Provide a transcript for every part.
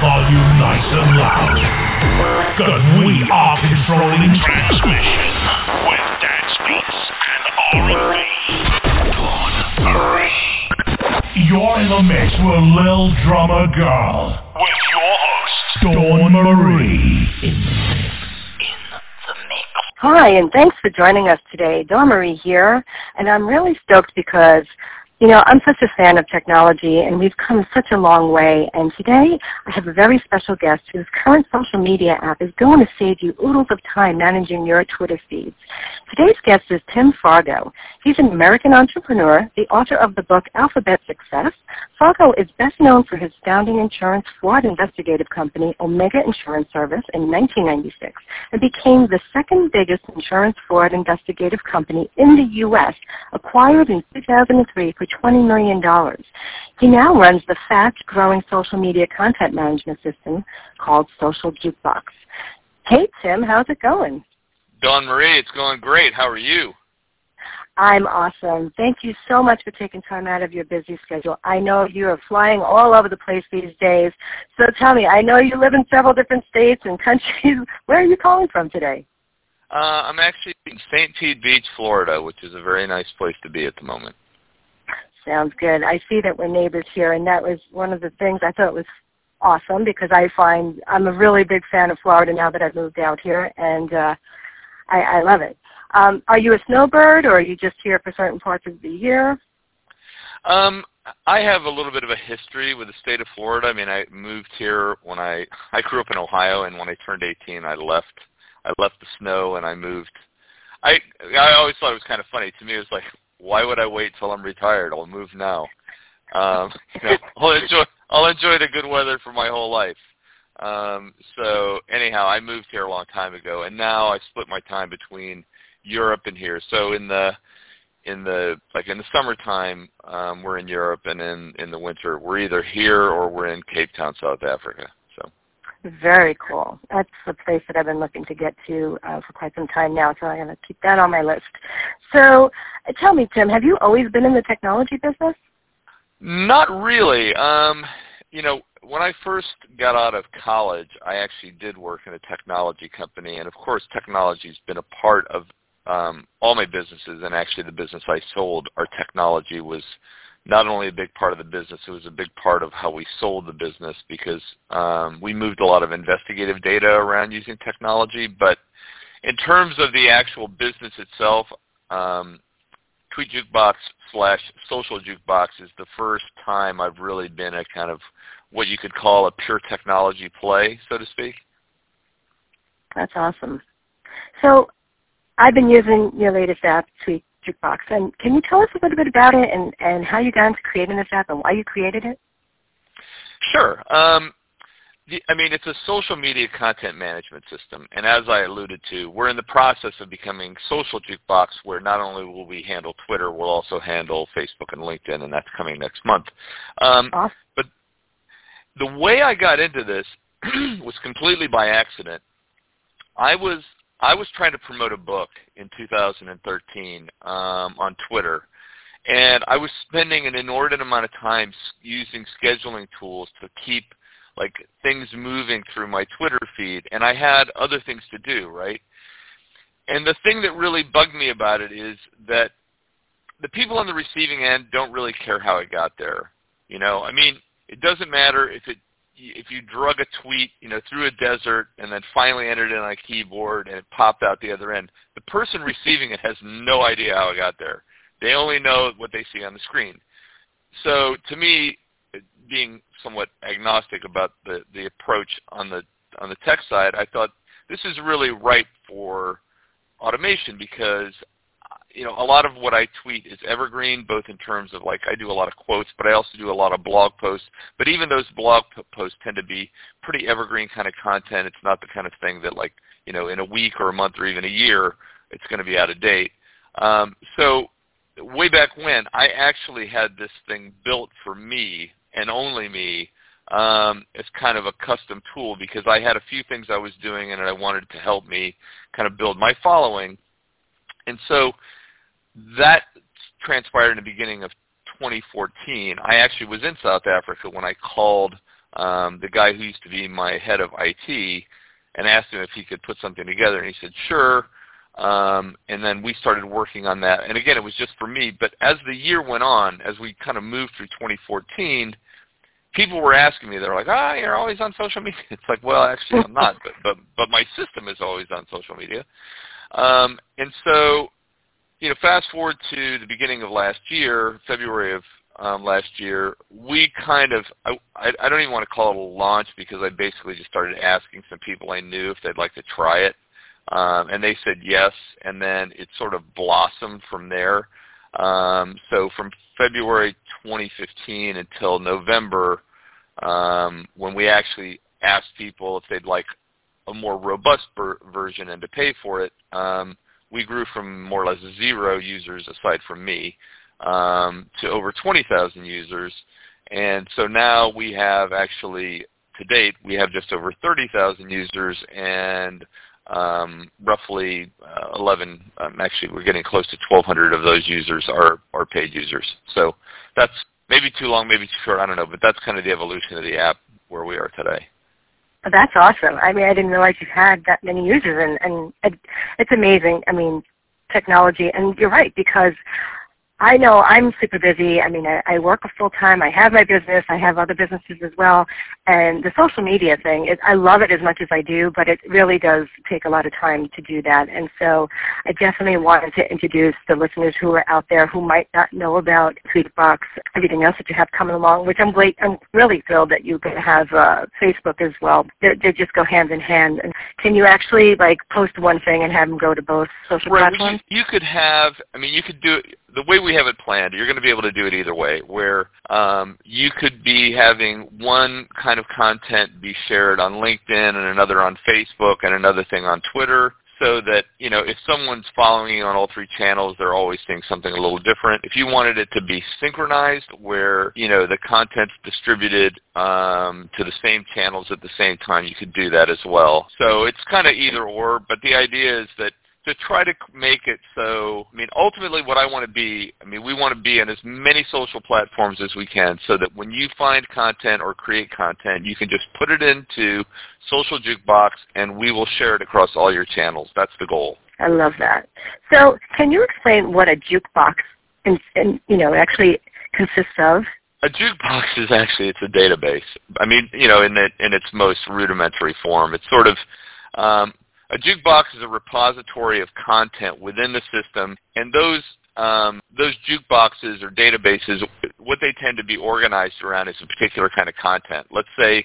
volume nice and loud. Cause we are controlling transmission with dance beats and R&B. You're in the mix with Lil Drummer Girl. With your host, Dawn Marie. In the mix. Hi, and thanks for joining us today. Dawn Marie here, and I'm really stoked because you know, I'm such a fan of technology and we've come such a long way and today I have a very special guest whose current social media app is going to save you oodles of time managing your Twitter feeds. Today's guest is Tim Fargo. He's an American entrepreneur, the author of the book Alphabet Success. Fargo is best known for his founding insurance fraud investigative company Omega Insurance Service in 1996 and became the second biggest insurance fraud investigative company in the U.S., acquired in 2003 for $20 million. He now runs the fast-growing social media content management system called Social Jukebox. Hey, Tim, how's it going? Dawn Marie, it's going great. How are you? I'm awesome. Thank you so much for taking time out of your busy schedule. I know you are flying all over the place these days. So tell me, I know you live in several different states and countries. Where are you calling from today? Uh, I'm actually in St. Pete Beach, Florida, which is a very nice place to be at the moment. Sounds good. I see that we're neighbors here, and that was one of the things I thought was awesome because I find I'm a really big fan of Florida now that I've moved out here, and uh, I, I love it. Um, are you a snowbird, or are you just here for certain parts of the year? Um, I have a little bit of a history with the state of Florida. I mean, I moved here when I I grew up in Ohio, and when I turned 18, I left. I left the snow, and I moved. I I always thought it was kind of funny. To me, it was like, why would I wait till I'm retired? I'll move now. Um, you know, I'll enjoy I'll enjoy the good weather for my whole life. Um, so anyhow, I moved here a long time ago, and now I split my time between Europe and here. So in the in the like in the summertime, um, we're in Europe, and in in the winter, we're either here or we're in Cape Town, South Africa. Very cool. That's the place that I've been looking to get to uh, for quite some time now, so I'm going to keep that on my list. So uh, tell me, Tim, have you always been in the technology business? Not really. Um, you know, when I first got out of college, I actually did work in a technology company, and of course, technology has been a part of um, all my businesses, and actually the business I sold, our technology was not only a big part of the business, it was a big part of how we sold the business because um, we moved a lot of investigative data around using technology. But in terms of the actual business itself, um, Tweet Jukebox slash Social Jukebox is the first time I've really been a kind of what you could call a pure technology play, so to speak. That's awesome. So I've been using your latest app, Tweet Jukebox. And can you tell us a little bit about it and, and how you got into creating this app and why you created it? Sure. Um, the, I mean, it's a social media content management system, and as I alluded to, we're in the process of becoming social jukebox, where not only will we handle Twitter, we'll also handle Facebook and LinkedIn, and that's coming next month. Um, awesome. But the way I got into this was completely by accident. I was I was trying to promote a book in 2013 um, on Twitter, and I was spending an inordinate amount of time using scheduling tools to keep like things moving through my Twitter feed, and I had other things to do, right? And the thing that really bugged me about it is that the people on the receiving end don't really care how it got there. You know, I mean, it doesn't matter if it if you drug a tweet, you know, through a desert and then finally entered it on a keyboard and it popped out the other end, the person receiving it has no idea how it got there. They only know what they see on the screen. So to me, being somewhat agnostic about the the approach on the on the tech side, I thought this is really ripe for automation because you know, a lot of what I tweet is evergreen, both in terms of like I do a lot of quotes, but I also do a lot of blog posts. But even those blog posts tend to be pretty evergreen kind of content. It's not the kind of thing that like, you know, in a week or a month or even a year, it's going to be out of date. Um, so way back when, I actually had this thing built for me and only me um, as kind of a custom tool because I had a few things I was doing and I wanted to help me kind of build my following. And so that transpired in the beginning of 2014. I actually was in South Africa when I called um, the guy who used to be my head of IT and asked him if he could put something together, and he said sure. Um, and then we started working on that. And again, it was just for me. But as the year went on, as we kind of moved through 2014, people were asking me, they're like, ah, you're always on social media. It's like, well, actually, I'm not, but but but my system is always on social media. Um, and so, you know, fast forward to the beginning of last year, February of um, last year, we kind of, I, I don't even want to call it a launch because I basically just started asking some people I knew if they'd like to try it. Um, and they said yes, and then it sort of blossomed from there. Um, so from February 2015 until November, um, when we actually asked people if they'd like a more robust ver- version and to pay for it, um, we grew from more or less zero users aside from me um, to over 20,000 users. And so now we have actually, to date, we have just over 30,000 users and um, roughly uh, 11, um, actually we're getting close to 1,200 of those users are, are paid users. So that's maybe too long, maybe too short, I don't know, but that's kind of the evolution of the app where we are today. That's awesome. I mean, I didn't realize you had that many users, and, and it's amazing. I mean, technology, and you're right because I know I'm super busy. I mean, I, I work full time. I have my business. I have other businesses as well. And the social media thing, it, I love it as much as I do, but it really does take a lot of time to do that. And so I definitely wanted to introduce the listeners who are out there who might not know about Tweetbox, everything else that you have coming along, which I'm great. I'm really thrilled that you can have uh, Facebook as well. They're, they just go hand in hand. And can you actually like post one thing and have them go to both social right, platforms? You, you could have. I mean, you could do it the way we have it planned, you're going to be able to do it either way, where um, you could be having one kind of content be shared on LinkedIn and another on Facebook and another thing on Twitter so that, you know, if someone's following you on all three channels, they're always seeing something a little different. If you wanted it to be synchronized where, you know, the content's distributed um, to the same channels at the same time, you could do that as well. So it's kind of either or, but the idea is that to try to make it so, I mean, ultimately what I want to be, I mean, we want to be on as many social platforms as we can so that when you find content or create content, you can just put it into Social Jukebox and we will share it across all your channels. That's the goal. I love that. So can you explain what a jukebox, in, in, you know, actually consists of? A jukebox is actually it's a database. I mean, you know, in it, in its most rudimentary form, it's sort of um, a jukebox is a repository of content within the system, and those um, those jukeboxes or databases, what they tend to be organized around is a particular kind of content. Let's say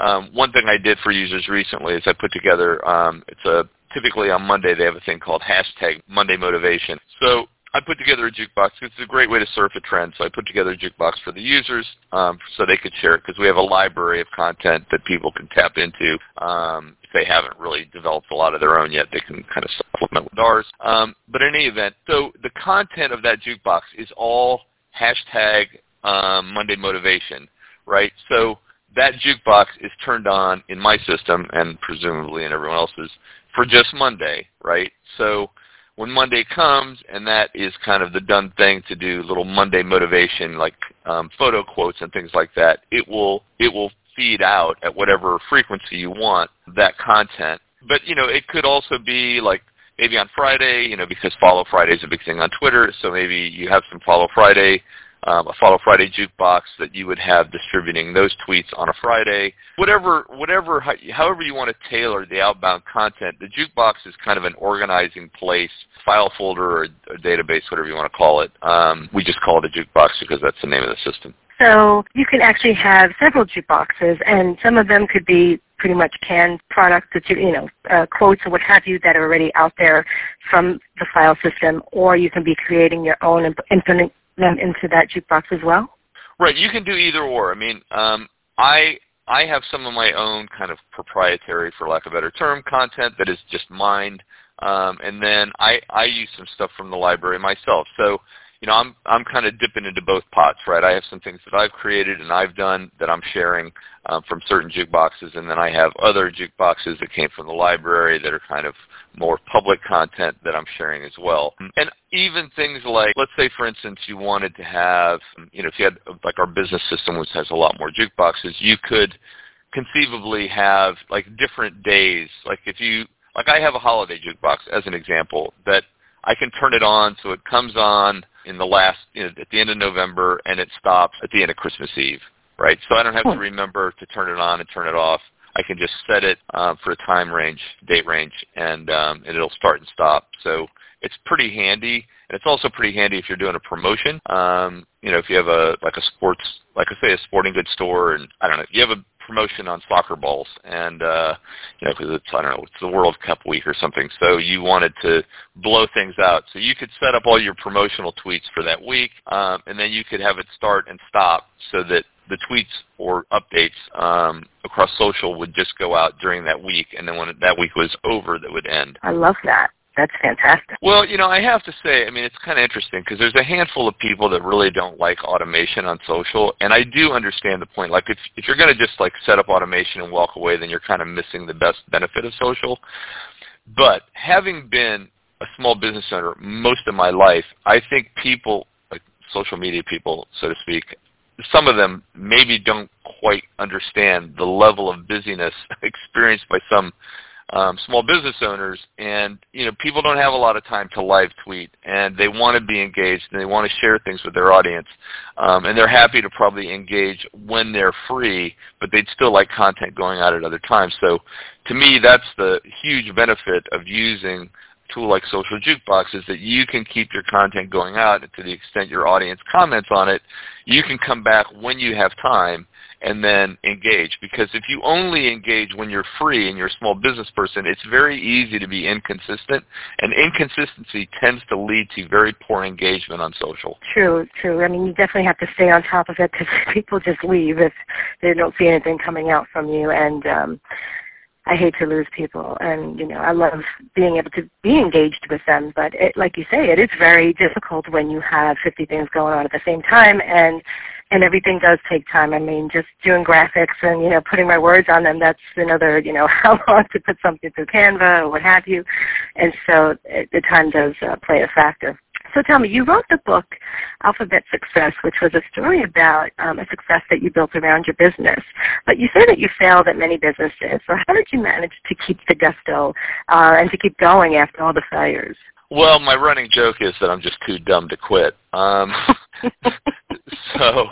um, one thing I did for users recently is I put together, um, it's a typically on Monday they have a thing called hashtag Monday Motivation. So I put together a jukebox. Because it's a great way to surf a trend. So I put together a jukebox for the users um, so they could share it because we have a library of content that people can tap into. Um, if they haven't really developed a lot of their own yet, they can kind of supplement with ours. Um, but in any event, so the content of that jukebox is all hashtag um, Monday Motivation, right? So that jukebox is turned on in my system and presumably in everyone else's for just Monday, right? So when Monday comes, and that is kind of the done thing to do little Monday motivation, like um, photo quotes and things like that, it will it will feed out at whatever frequency you want that content. But you know, it could also be like maybe on Friday, you know, because Follow Friday is a big thing on Twitter, so maybe you have some Follow Friday um, a Follow Friday jukebox that you would have distributing those tweets on a Friday. Whatever, whatever, however you want to tailor the outbound content, the jukebox is kind of an organizing place, file folder or a database, whatever you want to call it. Um, we just call it a jukebox because that's the name of the system. So you can actually have several jukeboxes, and some of them could be pretty much canned products that you, you know, uh, quotes or what have you that are already out there from the file system, or you can be creating your own and implement, them into that jukebox as well? Right. You can do either or. I mean, um, I I have some of my own kind of proprietary, for lack of a better term, content that is just mined, um, and then I I use some stuff from the library myself. So you know, I'm I'm kind of dipping into both pots, right? I have some things that I've created and I've done that I'm sharing um, from certain jukeboxes, and then I have other jukeboxes that came from the library that are kind of more public content that I'm sharing as well. Mm-hmm. And even things like, let's say, for instance, you wanted to have, you know, if you had like our business system, which has a lot more jukeboxes, you could conceivably have like different days. Like if you, like I have a holiday jukebox as an example that I can turn it on so it comes on in the last, you know, at the end of November and it stops at the end of Christmas Eve, right? So I don't have to hmm. remember to turn it on and turn it off. I can just set it uh, for a time range, date range, and um, and it'll start and stop. So it's pretty handy, and it's also pretty handy if you're doing a promotion. Um, you know, if you have a like a sports, like I say, a sporting goods store, and I don't know, you have a promotion on soccer balls, and uh, you know, because it's I don't know, it's the World Cup week or something. So you wanted to blow things out, so you could set up all your promotional tweets for that week, um, and then you could have it start and stop so that the tweets or updates um, across social would just go out during that week, and then when that week was over, that would end. I love that. That's fantastic. Well, you know, I have to say, I mean, it's kind of interesting because there's a handful of people that really don't like automation on social, and I do understand the point. Like, if if you're going to just like set up automation and walk away, then you're kind of missing the best benefit of social. But having been a small business owner most of my life, I think people, like social media people, so to speak, some of them maybe don't quite understand the level of busyness experienced by some um, small business owners, and you know people don't have a lot of time to live tweet, and they want to be engaged, and they want to share things with their audience, um, and they're happy to probably engage when they're free, but they'd still like content going out at other times. So, to me, that's the huge benefit of using tool like Social Jukebox is that you can keep your content going out to the extent your audience comments on it, you can come back when you have time and then engage. Because if you only engage when you're free and you're a small business person, it's very easy to be inconsistent, and inconsistency tends to lead to very poor engagement on social. True, true. I mean, you definitely have to stay on top of it because people just leave if they don't see anything coming out from you, and um, I hate to lose people, and you know I love being able to be engaged with them. But it, like you say, it is very difficult when you have 50 things going on at the same time, and and everything does take time. I mean, just doing graphics and you know putting my words on them. That's another you know how long to put something through Canva or what have you, and so it, the time does uh, play a factor. So tell me, you wrote the book Alphabet Success, which was a story about um, a success that you built around your business. But you say that you failed at many businesses. So how did you manage to keep the gusto uh, and to keep going after all the failures? Well, my running joke is that I'm just too dumb to quit. Um, so,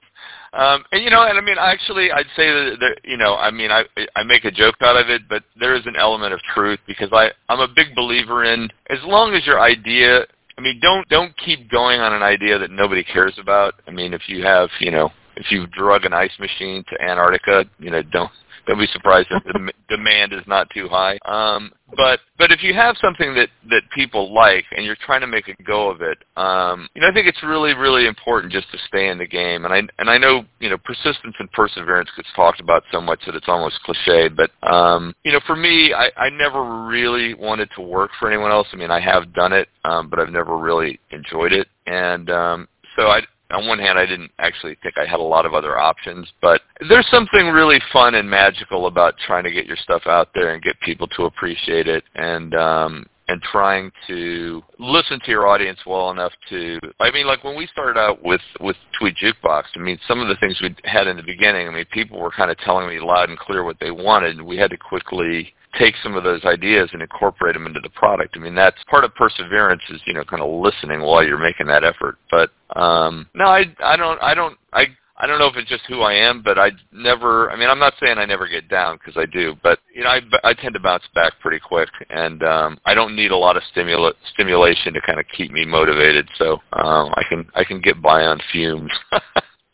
um, and you know, and I mean, actually, I'd say that, that you know, I mean, I I make a joke out of it, but there is an element of truth because I I'm a big believer in as long as your idea I mean, don't don't keep going on an idea that nobody cares about. I mean, if you have, you know, if you've drug an ice machine to Antarctica, you know, don't don't be surprised if the demand is not too high. Um, but but if you have something that that people like and you're trying to make a go of it, um, you know, I think it's really really important just to stay in the game. And I and I know you know persistence and perseverance gets talked about so much that it's almost cliche. But um, you know, for me, I, I never really wanted to work for anyone else. I mean, I have done it, um, but I've never really enjoyed it. And um, so I on one hand, I didn't actually think I had a lot of other options, but there's something really fun and magical about trying to get your stuff out there and get people to appreciate it and um and trying to listen to your audience well enough to I mean like when we started out with with Tweet Jukebox, I mean some of the things we had in the beginning, I mean people were kind of telling me loud and clear what they wanted and we had to quickly take some of those ideas and incorporate them into the product. I mean, that's part of perseverance is, you know, kind of listening while you're making that effort. But um no, I I don't I don't I I don't know if it's just who I am, but I never. I mean, I'm not saying I never get down because I do, but you know, I I tend to bounce back pretty quick, and um, I don't need a lot of stimula stimulation to kind of keep me motivated. So um, I can I can get by on fumes.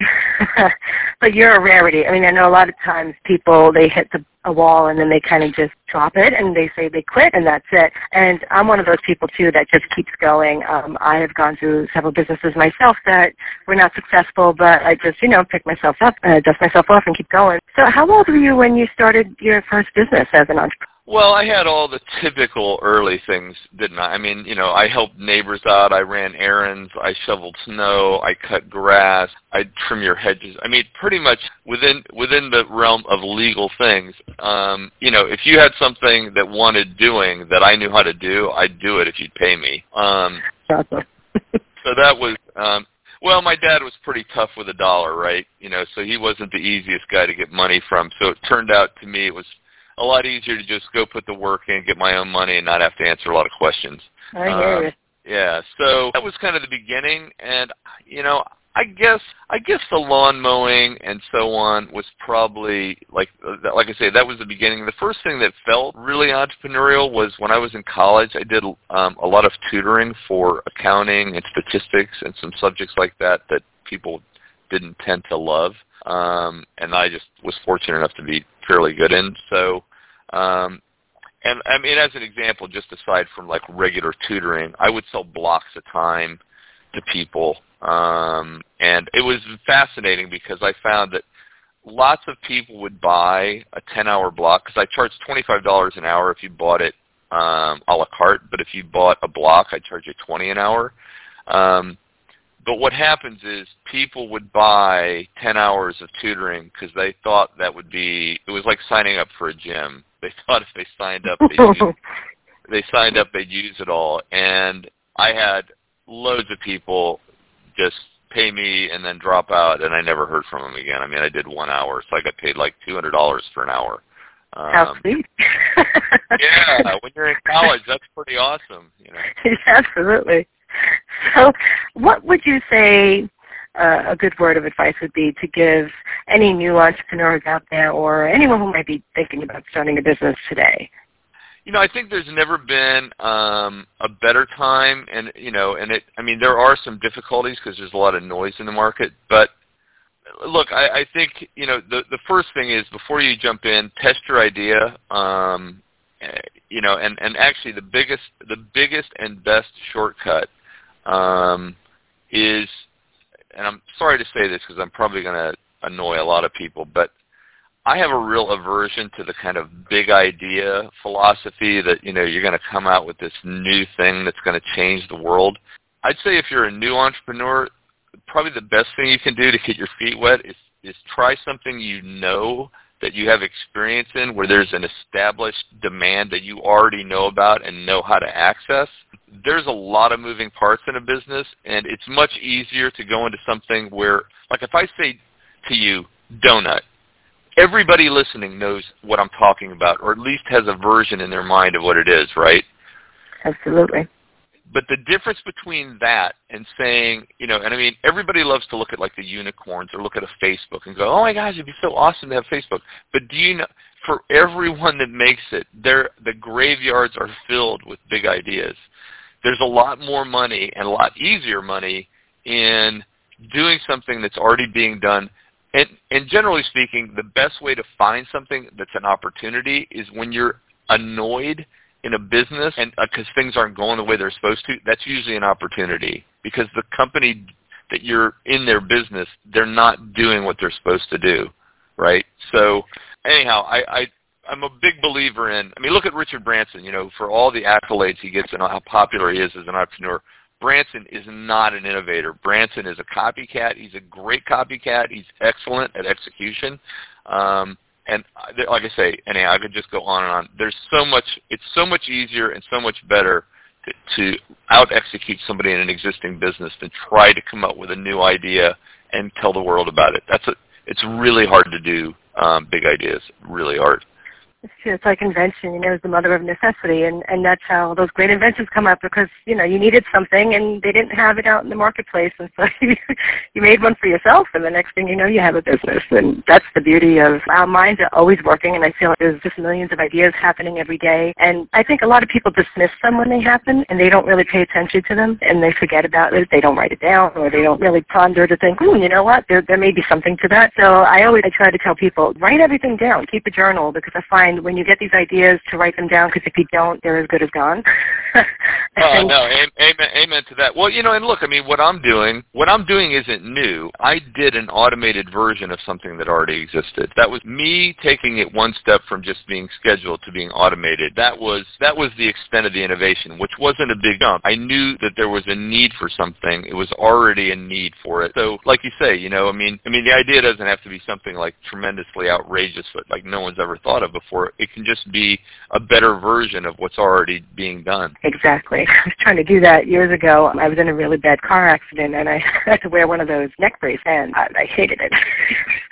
but you're a rarity. I mean, I know a lot of times people they hit the, a wall and then they kind of just drop it and they say they quit and that's it. And I'm one of those people too that just keeps going. Um, I have gone through several businesses myself that were not successful, but I just you know pick myself up, uh, dust myself off, and keep going. So, how old were you when you started your first business as an entrepreneur? Well, I had all the typical early things, didn't I? I mean, you know, I helped neighbors out. I ran errands. I shoveled snow. I cut grass. I trim your hedges. I mean, pretty much within within the realm of legal things. Um, you know, if you had something that wanted doing that I knew how to do, I'd do it if you'd pay me. Um, so that was um, well, my dad was pretty tough with a dollar, right? You know, so he wasn't the easiest guy to get money from. So it turned out to me it was a lot easier to just go put the work in, get my own money, and not have to answer a lot of questions. I hear Um, you. Yeah, so that was kind of the beginning, and you know, I guess I guess the lawn mowing and so on was probably like like I say that was the beginning. The first thing that felt really entrepreneurial was when I was in college. I did um, a lot of tutoring for accounting and statistics and some subjects like that that people didn't tend to love, um, and I just was fortunate enough to be fairly good in. So. Um, and I mean, as an example, just aside from like regular tutoring, I would sell blocks of time to people, um, and it was fascinating because I found that lots of people would buy a 10-hour block because I charged $25 an hour if you bought it um, a la carte, but if you bought a block, I charge you 20 an hour. Um, but what happens is people would buy 10 hours of tutoring because they thought that would be, it was like signing up for a gym. They thought if they signed up, they'd use, they signed up, they'd use it all. And I had loads of people just pay me and then drop out, and I never heard from them again. I mean, I did one hour, so I got paid like $200 for an hour. How Um, sweet. yeah, when you're in college, that's pretty awesome. You know. Absolutely. So, what would you say uh, a good word of advice would be to give any new entrepreneurs out there or anyone who might be thinking about starting a business today? You know, I think there's never been um, a better time, and you know, and it. I mean, there are some difficulties because there's a lot of noise in the market. But look, I, I think you know the the first thing is before you jump in, test your idea. Um, eh, you know, and and actually the biggest the biggest and best shortcut um, is, and I'm sorry to say this because I'm probably going to annoy a lot of people, but I have a real aversion to the kind of big idea philosophy that you know you're going to come out with this new thing that's going to change the world. I'd say if you're a new entrepreneur, probably the best thing you can do to get your feet wet is is try something you know that you have experience in where there's an established demand that you already know about and know how to access. There's a lot of moving parts in a business and it's much easier to go into something where like if I say to you donut everybody listening knows what I'm talking about, or at least has a version in their mind of what it is, right? Absolutely. But the difference between that and saying, you know, and I mean, everybody loves to look at like the unicorns or look at a Facebook and go, oh my gosh, it'd be so awesome to have Facebook. But do you know, for everyone that makes it, there the graveyards are filled with big ideas. There's a lot more money and a lot easier money in doing something that's already being done and, and generally speaking, the best way to find something that's an opportunity is when you're annoyed in a business and because things aren't going the way they're supposed to. That's usually an opportunity because the company that you're in their business, they're not doing what they're supposed to do, right? So anyhow, I, I I'm a big believer in. I mean, look at Richard Branson. You know, for all the accolades he gets and how popular he is as an entrepreneur. Branson is not an innovator. Branson is a copycat. He's a great copycat. He's excellent at execution. Um, and uh, like I say, anyhow, I could just go on and on. There's so much. It's so much easier and so much better to, to out execute somebody in an existing business than try to come up with a new idea and tell the world about it. That's a. It's really hard to do um, big ideas. Really hard. It's like invention, you know, is the mother of necessity, and and that's how those great inventions come up because you know you needed something and they didn't have it out in the marketplace, and so you, you made one for yourself, and the next thing you know, you have a business, and that's the beauty of our minds are always working, and I feel like there's just millions of ideas happening every day, and I think a lot of people dismiss them when they happen, and they don't really pay attention to them, and they forget about it. They don't write it down, or they don't really ponder to think, hmm, you know what, there there may be something to that. So I always I try to tell people write everything down, keep a journal, because I find and when you get these ideas, to write them down because if you don't, they're as good as gone. oh no, amen, amen to that. Well, you know, and look, I mean, what I'm doing, what I'm doing isn't new. I did an automated version of something that already existed. That was me taking it one step from just being scheduled to being automated. That was that was the extent of the innovation, which wasn't a big jump. I knew that there was a need for something. It was already a need for it. So, like you say, you know, I mean, I mean, the idea doesn't have to be something like tremendously outrageous, but like no one's ever thought of before. It can just be a better version of what's already being done. Exactly. I was trying to do that years ago. I was in a really bad car accident, and I had to wear one of those neck braces, and I, I hated it.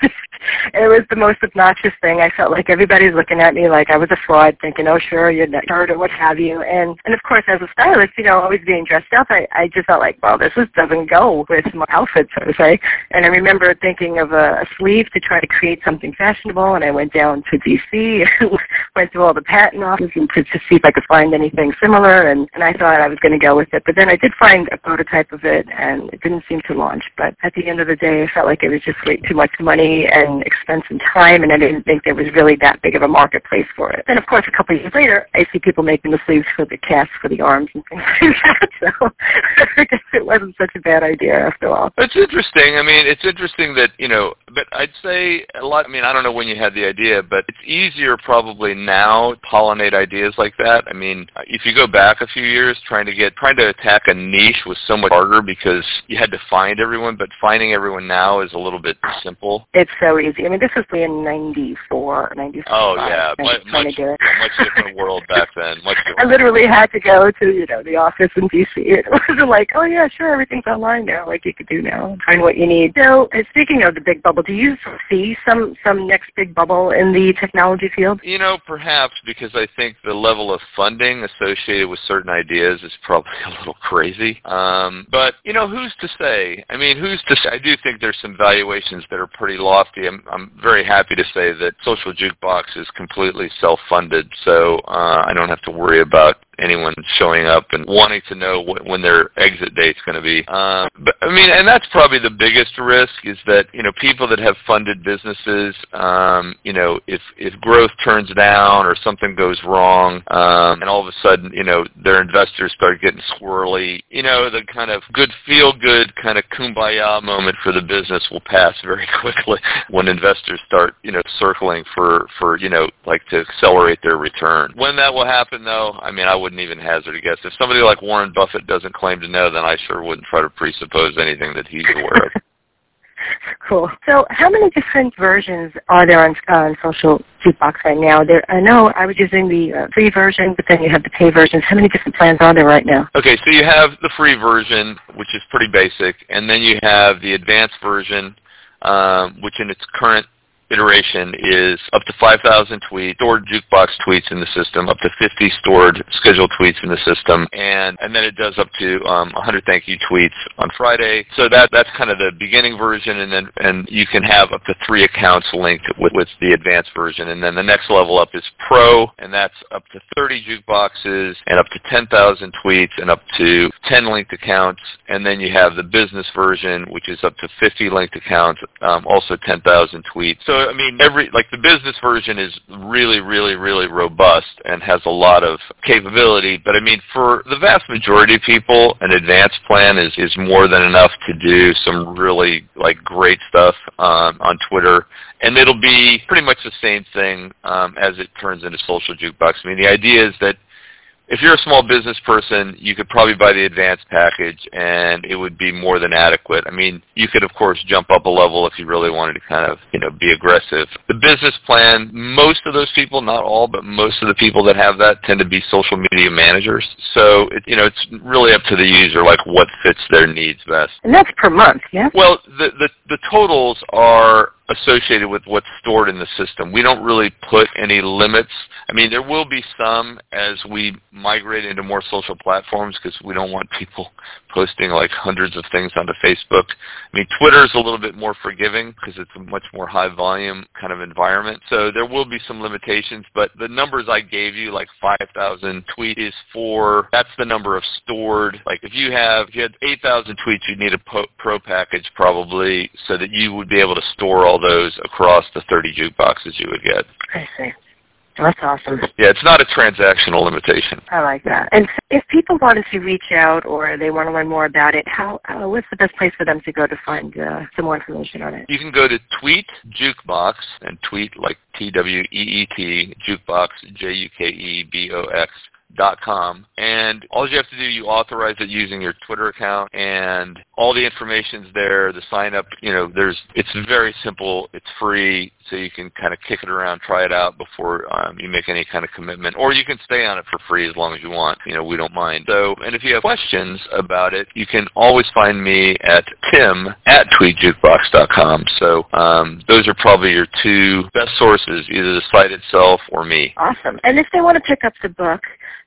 it was the most obnoxious thing. I felt like everybody's looking at me like I was a fraud, thinking, "Oh, sure, you're not hurt or what have you." And and of course, as a stylist, you know, always being dressed up, I I just felt like, well, this just doesn't go with my outfit, so to say. And I remember thinking of a, a sleeve to try to create something fashionable, and I went down to D.C. and went through all the patent offices and to, to see if I could find anything similar, and and I thought I was going to go with it, but then I did find a prototype of it, and it didn't seem to launch. But at the end of the day, I felt like it was just way too much money and expense and time, and I didn't think there was really that big of a marketplace for it. And of course, a couple of years later, I see people making the sleeves for the casts for the arms and things like that. So I guess it wasn't such a bad idea after all. It's interesting. I mean, it's interesting that you know, but I'd say a lot. I mean, I don't know when you had the idea, but it's easier probably now to pollinate ideas like that. I mean, if you go back a few years, trying to get trying to attack a niche was so much harder because you had to find everyone, but finding everyone now is a little bit simple. It's so easy. I mean, this was in '94, '95. Oh yeah, much, much, much different world back then. Much different. I literally had to go to you know the office in DC. It wasn't like, oh yeah, sure, everything's online now, like you could do now, find what you need. So, uh, speaking of the big bubble, do you see some some next big bubble in the technology field? You know, perhaps because I think the level of funding associated with certain ideas is probably a little crazy. Um, but you know, who's to say? I mean, who's to say? I do think there's some valuations that are pretty lofty. I'm, I'm very happy to say that Social Jukebox is completely self-funded, so uh, I don't have to worry about anyone showing up and wanting to know wh- when their exit date's going to be. Um, but I mean, and that's probably the biggest risk is that you know people that have funded businesses, um, you know, if if growth turns down or something goes wrong, um, and all of a sudden you know their investors start getting squirrely, you know, the kind of good feel good kind of kumbaya moment for the business will pass very quickly when investors start you know circling for for you know like to accelerate their return. When that will happen though, I mean, I wouldn't even hazard a guess. If somebody like Warren Buffett doesn't claim to know, then I sure wouldn't try to presuppose anything that he's aware of. cool. So how many different versions are there on, uh, on Social Jukebox right now? There, I know I was using the uh, free version, but then you have the pay versions. How many different plans are there right now? Okay, so you have the free version, which is pretty basic, and then you have the advanced version, um, which in its current iteration is up to 5,000 tweets, stored jukebox tweets in the system, up to 50 stored scheduled tweets in the system, and and then it does up to um, 100 thank you tweets on Friday. So that that's kind of the beginning version, and then and you can have up to three accounts linked with with the advanced version, and then the next level up is Pro, and that's up to 30 jukeboxes and up to 10,000 tweets and up to 10 linked accounts, and then you have the business version, which is up to 50 linked accounts, um, also 10,000 tweets. So I mean, every like the business version is really, really, really robust and has a lot of capability. But I mean, for the vast majority of people, an advanced plan is is more than enough to do some really like great stuff um, on Twitter. And it'll be pretty much the same thing um, as it turns into social jukebox. I mean, the idea is that if you're a small business person, you could probably buy the advanced package and it would be more than adequate. I mean, you could of course jump up a level if you really wanted to kind of, you know, be aggressive. The business plan, most of those people, not all, but most of the people that have that tend to be social media managers. So, it, you know, it's really up to the user, like what fits their needs best. And that's per month, yeah? Well, the, the, the totals are associated with what's stored in the system. We don't really put any limits. I mean, there will be some as we migrate into more social platforms because we don't want people posting like hundreds of things onto Facebook. I mean, Twitter is a little bit more forgiving because it's a much more high volume kind of environment. So there will be some limitations, but the numbers I gave you, like 5,000 tweets, is for, that's the number of stored, like if you have, if you had 8,000 tweets, you'd need a pro package probably so that you would be able to store all those across the 30 jukeboxes you would get. I see. That's awesome. Yeah, it's not a transactional limitation. I like that. And if people wanted to reach out or they want to learn more about it, how uh, what's the best place for them to go to find uh, some more information on it? You can go to Tweet Jukebox and tweet like T W E E T Jukebox J U K E B O X com. And all you have to do you authorize it using your twitter account and all the information's there the sign up you know there's it's very simple it's free so you can kind of kick it around try it out before um, you make any kind of commitment. Or you can stay on it for free as long as you want you know we don't mind. So and if you have questions about it you can always find me at tim at tweetjukebox.com so um, those are probably your two best sources either the site itself or me. Awesome. And if they want to pick up the book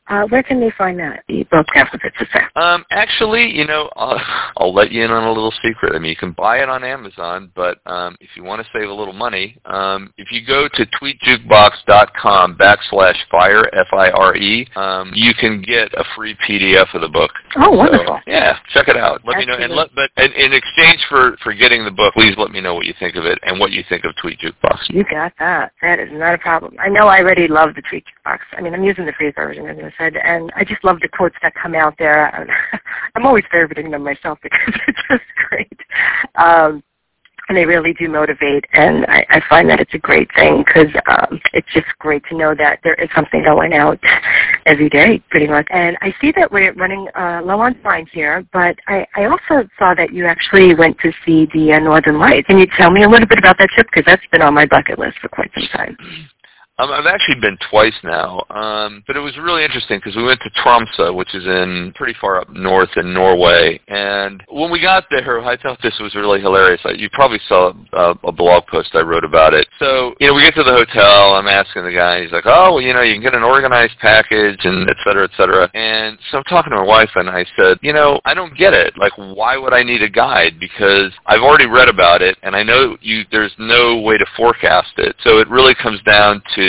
uh, where can they find that, the book Alphabet Success Um, actually, you know, I'll, I'll let you in on a little secret. I mean, you can buy it on Amazon, but um, if you want to save a little money, um, if you go to tweetjukebox.com backslash fire, F-I-R-E, um, you can get a free PDF of the book. Oh, wonderful. So, yeah, check it out. Let Excellent. me know. And let, but and in exchange for, for getting the book, please let me know what you think of it and what you think of Tweet Jukebox. You got that. That is not a problem. I know I already love the Tweet Jukebox. I mean, I'm using the free version, as I said, and I just love the quotes that come out there. I'm always favoriting them myself because they're just great. Um, and they really do motivate, and I, I find that it's a great thing because um, it's just great to know that there is something going out every day, pretty much. And I see that we're running uh, low on time here, but I, I also saw that you actually went to see the uh, Northern Lights. Can you tell me a little bit about that trip? Because that's been on my bucket list for quite some time. Um, I've actually been twice now, um, but it was really interesting because we went to Tromsø, which is in pretty far up north in Norway. And when we got there, I thought this was really hilarious. I, you probably saw a, a blog post I wrote about it. So, you know, we get to the hotel. I'm asking the guy. He's like, "Oh, well, you know, you can get an organized package, and et cetera, et cetera." And so I'm talking to my wife, and I said, "You know, I don't get it. Like, why would I need a guide? Because I've already read about it, and I know you. There's no way to forecast it. So it really comes down to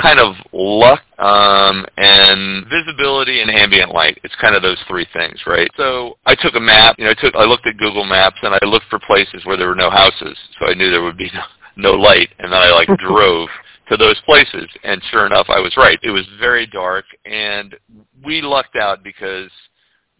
kind of luck um, and visibility and ambient light. It's kind of those three things, right? So I took a map. You know, I took I looked at Google Maps and I looked for places where there were no houses, so I knew there would be no, no light. And then I like drove to those places, and sure enough, I was right. It was very dark, and we lucked out because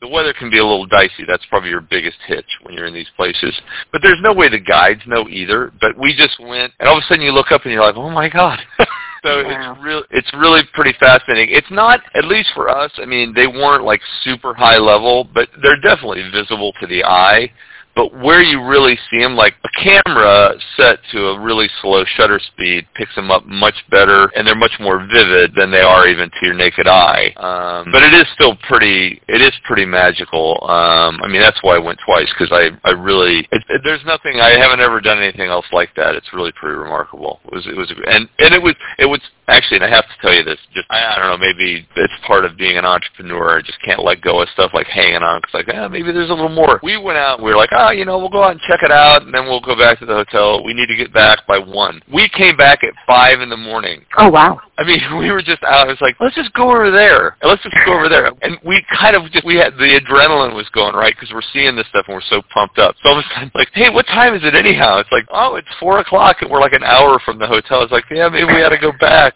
the weather can be a little dicey. That's probably your biggest hitch when you're in these places. But there's no way the guides know either. But we just went, and all of a sudden you look up and you're like, oh my god. so Wow. it's real. It's really pretty fascinating. It's not, at least for us. I mean, they weren't like super high level, but they're definitely visible to the eye. But where you really see them, like a camera set to a really slow shutter speed picks them up much better, and they're much more vivid than they are even to your naked eye. Um, but it is still pretty. It is pretty magical. Um, I mean, that's why I went twice because I I really it, it, there's nothing I haven't ever done anything else like that. It's really pretty remarkable. It was it was and and it was it was actually, and I have to tell you this. Just I, I don't know. Maybe it's part of being an entrepreneur. I just can't let go of stuff like hanging on. Cause like, ah, maybe there's a little more. We went out. We were like, ah, you know, we'll go out and check it out, and then we'll go back to the hotel. We need to get back by one. We came back at five in the morning. Oh, wow. I mean, we were just out. It was like, let's just go over there. Let's just go over there. And we kind of just, we had, the adrenaline was going, right? Because we're seeing this stuff and we're so pumped up. So all of a sudden, like, hey, what time is it anyhow? It's like, oh, it's 4 o'clock and we're like an hour from the hotel. It's like, yeah, maybe we ought to go back.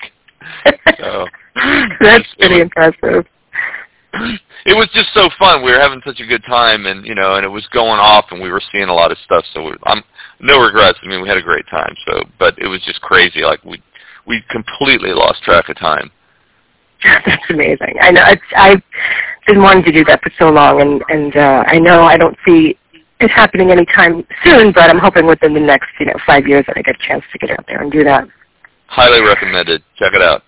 So, That's pretty was- impressive. It was just so fun. We were having such a good time, and you know, and it was going off, and we were seeing a lot of stuff. So we, I'm no regrets. I mean, we had a great time. So, but it was just crazy. Like we we completely lost track of time. That's amazing. I know it's, I've been wanting to do that for so long, and and uh, I know I don't see it happening anytime soon, but I'm hoping within the next you know five years that I get a chance to get out there and do that. Highly recommended. Check it out.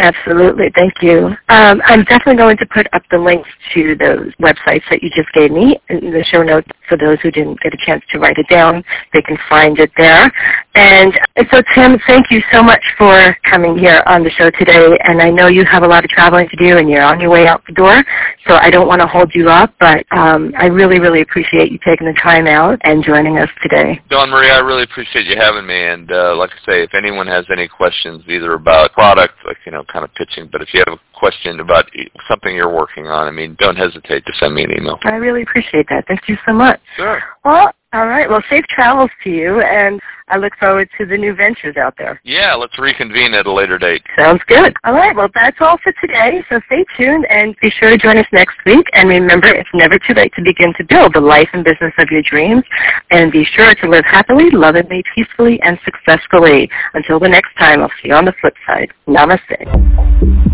Absolutely, thank you. Um, I'm definitely going to put up the links to those websites that you just gave me in the show notes for those who didn't get a chance to write it down. They can find it there. And so, Tim, thank you so much for coming here on the show today. And I know you have a lot of traveling to do, and you're on your way out the door. So I don't want to hold you up, but um, I really, really appreciate you taking the time out and joining us today. Dawn Marie, I really appreciate you having me. And uh, like I say, if anyone has any questions, either about product, like you know, kind of pitching, but if you have a question about something you're working on, I mean, don't hesitate to send me an email. I really appreciate that. Thank you so much. Sure. Well, all right. Well, safe travels to you, and I look forward to the new ventures out there. Yeah, let's reconvene at a later date. Sounds good. All right, well, that's all for today. So stay tuned and be sure to join us next week. And remember, it's never too late to begin to build the life and business of your dreams. And be sure to live happily, lovingly, peacefully, and successfully. Until the next time, I'll see you on the flip side. Namaste.